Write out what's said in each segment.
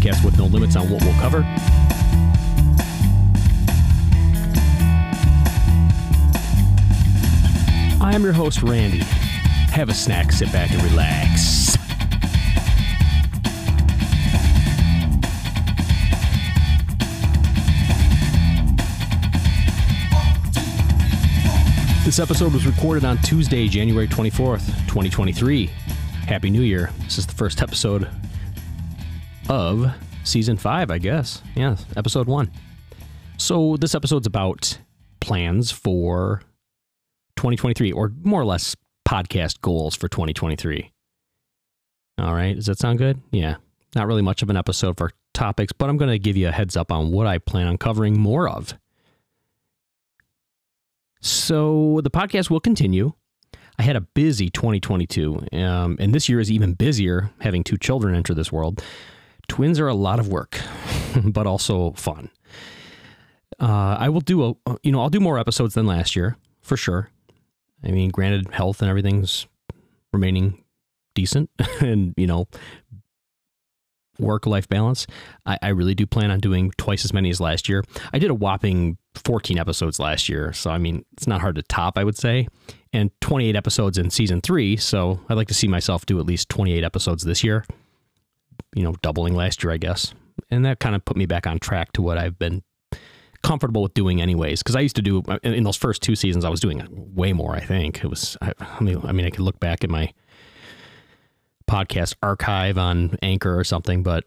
podcast with no limits on what we'll cover. I am your host, Randy. Have a snack, sit back, and relax. This episode was recorded on Tuesday, January 24th, 2023. Happy New Year. This is the first episode of season five, I guess. Yeah, episode one. So, this episode's about plans for 2023, or more or less podcast goals for 2023. All right. Does that sound good? Yeah. Not really much of an episode for topics, but I'm going to give you a heads up on what I plan on covering more of. So the podcast will continue. I had a busy 2022, um, and this year is even busier having two children enter this world. Twins are a lot of work, but also fun. Uh, I will do a, you know, I'll do more episodes than last year for sure. I mean, granted, health and everything's remaining decent, and you know, work life balance. I, I really do plan on doing twice as many as last year. I did a whopping 14 episodes last year. So, I mean, it's not hard to top, I would say. And 28 episodes in season three. So, I'd like to see myself do at least 28 episodes this year, you know, doubling last year, I guess. And that kind of put me back on track to what I've been comfortable with doing anyways because i used to do in those first two seasons i was doing way more i think. It was i, I mean i mean i could look back at my podcast archive on anchor or something but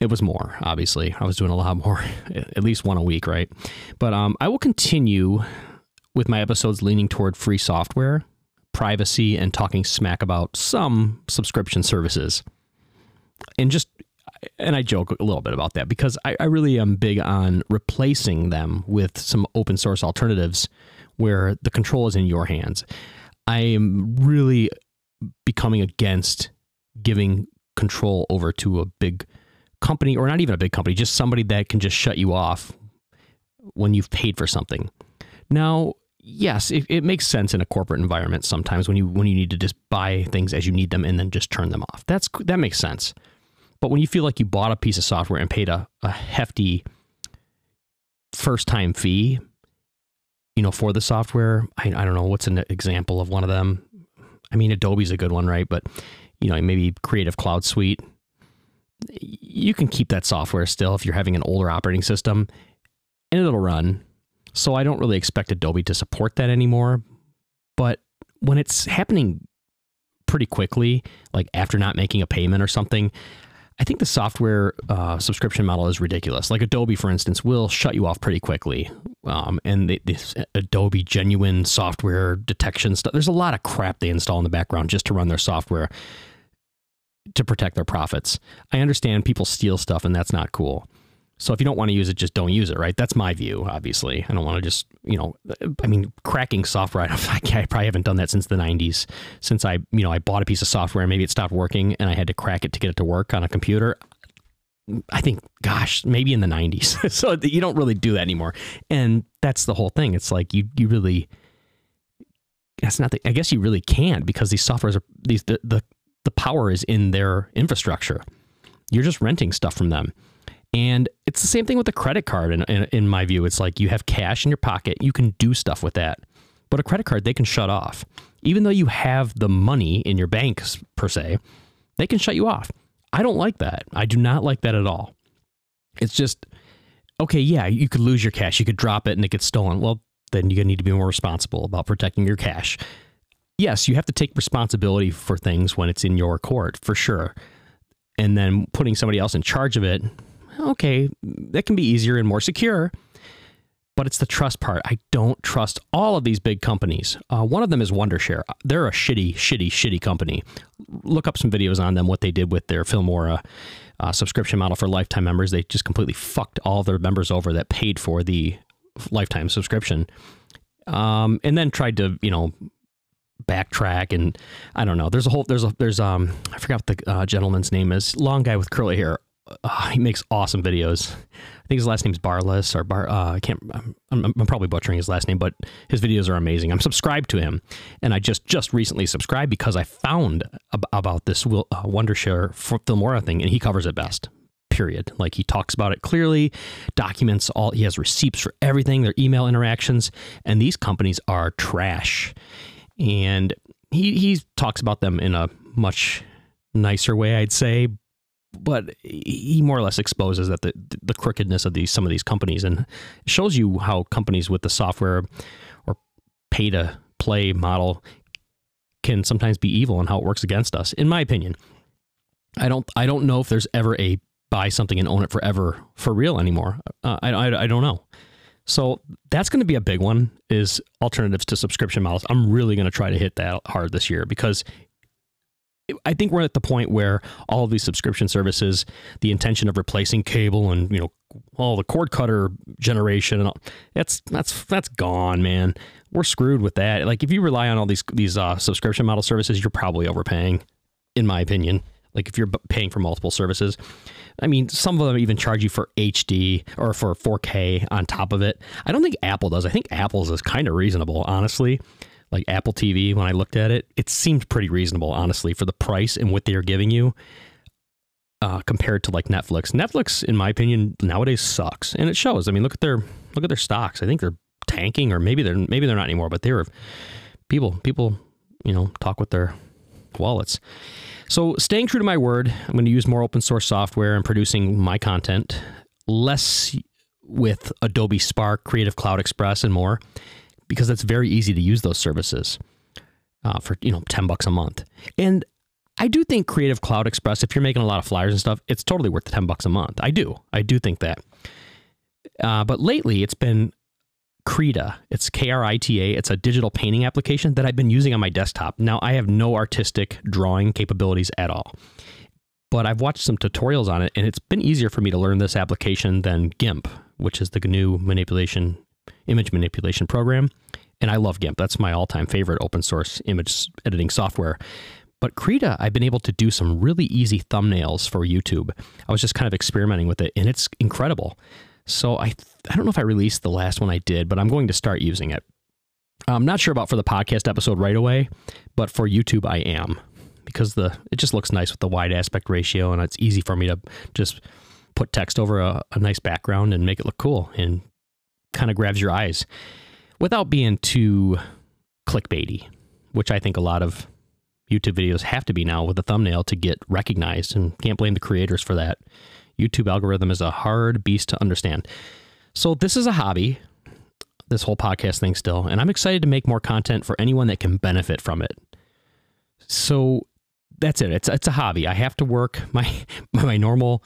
it was more obviously. I was doing a lot more at least one a week right? But um, i will continue with my episodes leaning toward free software privacy and talking smack about some subscription services and just and i joke a little bit about that because I, I really am big on replacing them with some open source alternatives where the control is in your hands i am really becoming against giving control over to a big company or not even a big company, just somebody that can just shut you off when you've paid for something. Now, yes, it, it, makes sense in a corporate environment sometimes when you when you need to just buy things as you need them and then just turn them off. That's that makes sense. But when you feel like you bought a piece of software and paid a, a hefty first time fee, you know, for the software, I, I don't know what's an example of one of them. I mean, Adobe's a good one, right? But you know, maybe Creative Cloud Suite you can keep that software still if you're having an older operating system and it'll run. So I don't really expect Adobe to support that anymore. But when it's happening pretty quickly, like after not making a payment or something, I think the software uh, subscription model is ridiculous. Like Adobe, for instance, will shut you off pretty quickly. Um, and the, this Adobe genuine software detection stuff, there's a lot of crap they install in the background just to run their software to protect their profits. I understand people steal stuff and that's not cool. So if you don't want to use it, just don't use it, right? That's my view, obviously. I don't want to just, you know, I mean, cracking software, I, I probably haven't done that since the 90s. Since I, you know, I bought a piece of software and maybe it stopped working and I had to crack it to get it to work on a computer. I think, gosh, maybe in the 90s. so you don't really do that anymore. And that's the whole thing. It's like you, you really, that's not the, I guess you really can't because these softwares are, these, the, the the power is in their infrastructure. You're just renting stuff from them. And it's the same thing with a credit card. In, in, in, my view, it's like you have cash in your pocket, you can do stuff with that. But a credit card, they can shut off. Even though you have the money in your bank, per se, they can shut you off. I don't like that. I do not like that at all. It's just, okay, yeah, you could lose your cash, you could drop it and it gets stolen. Well, then you need to be more responsible about protecting your cash yes, you have to take responsibility for things when it's in your court, for sure. And then putting somebody else in charge of it, okay, that can be easier and more secure. But it's the trust part. I don't trust all of these big companies. Uh, one of them is Wondershare. They're a shitty, shitty, shitty company. Look up some videos on them, what they did with their Filmora uh, subscription model for lifetime members. They just completely fucked all their members over that paid for the lifetime subscription. Um, and then tried to, you know, backtrack and I don't know. There's a whole there's a there's um I forgot what the uh, gentleman's name is. Long guy with curly hair. Uh, he makes awesome videos. I think his last name's Barless or Bar. Uh, I can't. I'm, I'm, I'm, probably butchering his last name, but his videos are amazing. I'm subscribed to him, and I just just recently subscribed because I found ab- about this Will, uh, Wondershare Filmora thing, and he covers it best. Period. Like he talks about it clearly, documents all. He has receipts for everything, their email interactions, and these companies are trash. And he he talks about them in a much nicer way, I'd say, but he more or less exposes that the the crookedness of these some of these companies and shows you how companies with the software or pay to play model can sometimes be evil and how it works against us. In my opinion, I don't I don't know if there's ever a buy something and own it forever for real anymore. Uh, I, I I don't know. So that's going to be a big one is alternatives to subscription models. I'm really going to try to hit that hard this year because I think we're at the point where all of these subscription services, the intention of replacing cable and you know all the cord cutter generation and all, that's that's that's gone, man. We're screwed with that. Like if you rely on all these these uh, subscription model services, you're probably overpaying, in my opinion. Like if you're paying for multiple services, I mean, some of them even charge you for HD or for 4K on top of it. I don't think Apple does. I think Apple's is kind of reasonable, honestly like Apple TV, when I looked at it, it seemed pretty reasonable, honestly, for the price and what they are giving you uh, compared to like Netflix. Netflix, in my opinion, nowadays sucks, and it shows. I mean, look at their look at their stocks. I think they're tanking, or maybe they're maybe they're not anymore, but they're people people you know talk with their wallets. So, staying true to my word, I'm going to use more open source software and producing my content, less with Adobe Spark, Creative Cloud Express, and more because it's very easy to use those services uh, for you know ten bucks a month. And I do think Creative Cloud Express, if you're making a lot of flyers and stuff, it's totally worth the ten bucks a month. I do, I do think that. Uh, but lately, it's been Krita. It's K R I T A. It's a digital painting application that I've been using on my desktop. Now, I have no artistic drawing capabilities at all, but I've watched some tutorials on it, and it's been easier for me to learn this application than GIMP, which is the GNU manipulation image manipulation program. And I love GIMP. That's my all time favorite open source image editing software. But Krita, I've been able to do some really easy thumbnails for YouTube. I was just kind of experimenting with it, and it's incredible. So I, I don't know if I released the last one I did, but I'm going to start using it. I'm not sure about for the podcast episode right away, but for YouTube I am because the it just looks nice with the wide aspect ratio, and it's easy for me to just put text over a, a nice background and make it look cool and kind of grabs your eyes without being too clickbaity, which I think a lot of YouTube videos have to be now with a thumbnail to get recognized and can't blame the creators for that. YouTube algorithm is a hard beast to understand. So this is a hobby, this whole podcast thing still, and I'm excited to make more content for anyone that can benefit from it. So that's it. It's it's a hobby. I have to work my my normal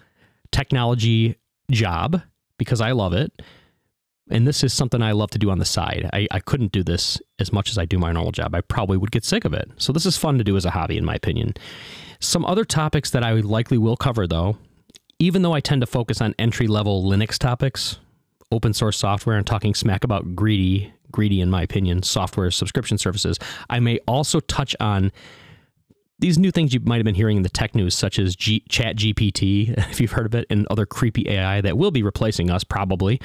technology job because I love it and this is something I love to do on the side. I, I couldn't do this as much as I do my normal job. I probably would get sick of it. So this is fun to do as a hobby, in my opinion. Some other topics that I likely will cover, though, even though I tend to focus on entry level Linux topics, open source software, and talking smack about greedy, greedy, in my opinion, software subscription services, I may also touch on these new things you might have been hearing in the tech news, such as G- Chat GPT, if you've heard of it, and other creepy AI that will be replacing us probably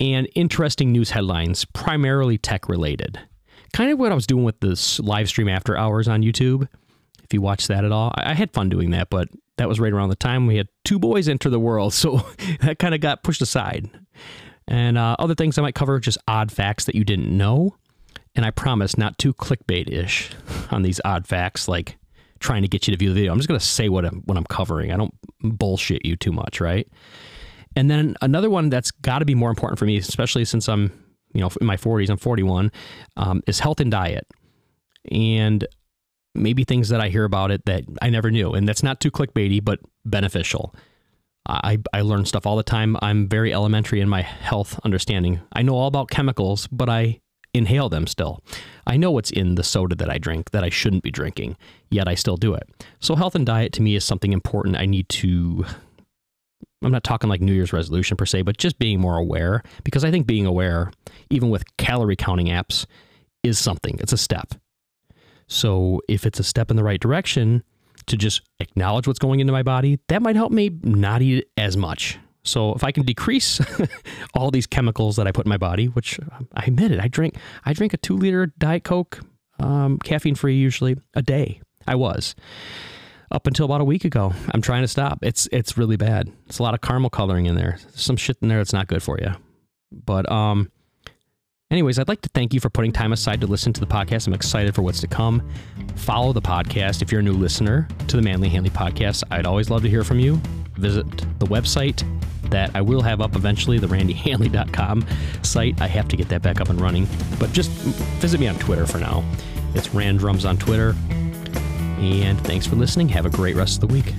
and interesting news headlines, primarily tech related. Kind of what I was doing with this live stream after hours on YouTube. If you watch that at all, I had fun doing that, but that was right around the time we had two boys enter the world, so that kind of got pushed aside. And uh, other things I might cover, just odd facts that you didn't know. And I promise not too clickbait ish on these odd facts, like trying to get you to view the video. I'm just going to say what I'm, what I'm covering. I don't bullshit you too much, right? And then another one that's got to be more important for me, especially since I'm, you know, in my 40s, I'm 41, um, is health and diet. And maybe things that I hear about it that I never knew. And that's not too clickbaity, but beneficial. I, I learn stuff all the time. I'm very elementary in my health understanding. I know all about chemicals, but I inhale them still. I know what's in the soda that I drink that I shouldn't be drinking, yet I still do it. So, health and diet to me is something important I need to I'm not talking like New Year's resolution per se, but just being more aware because I think being aware, even with calorie counting apps, is something. It's a step. So if it's a step in the right direction, to just acknowledge what's going into my body, that might help me not eat as much. So if I can decrease all these chemicals that I put in my body, which I admit it, I drink I drink a two liter diet coke, um, caffeine free usually a day. I was up until about a week ago. I'm trying to stop. It's it's really bad. It's a lot of caramel coloring in there. There's some shit in there that's not good for you. But um, anyways, I'd like to thank you for putting time aside to listen to the podcast. I'm excited for what's to come. Follow the podcast if you're a new listener to the Manly Hanley podcast. I'd always love to hear from you. Visit the website that I will have up eventually, the randyhanley.com site. I have to get that back up and running. But just visit me on Twitter for now. It's Randrums on Twitter. And thanks for listening. Have a great rest of the week.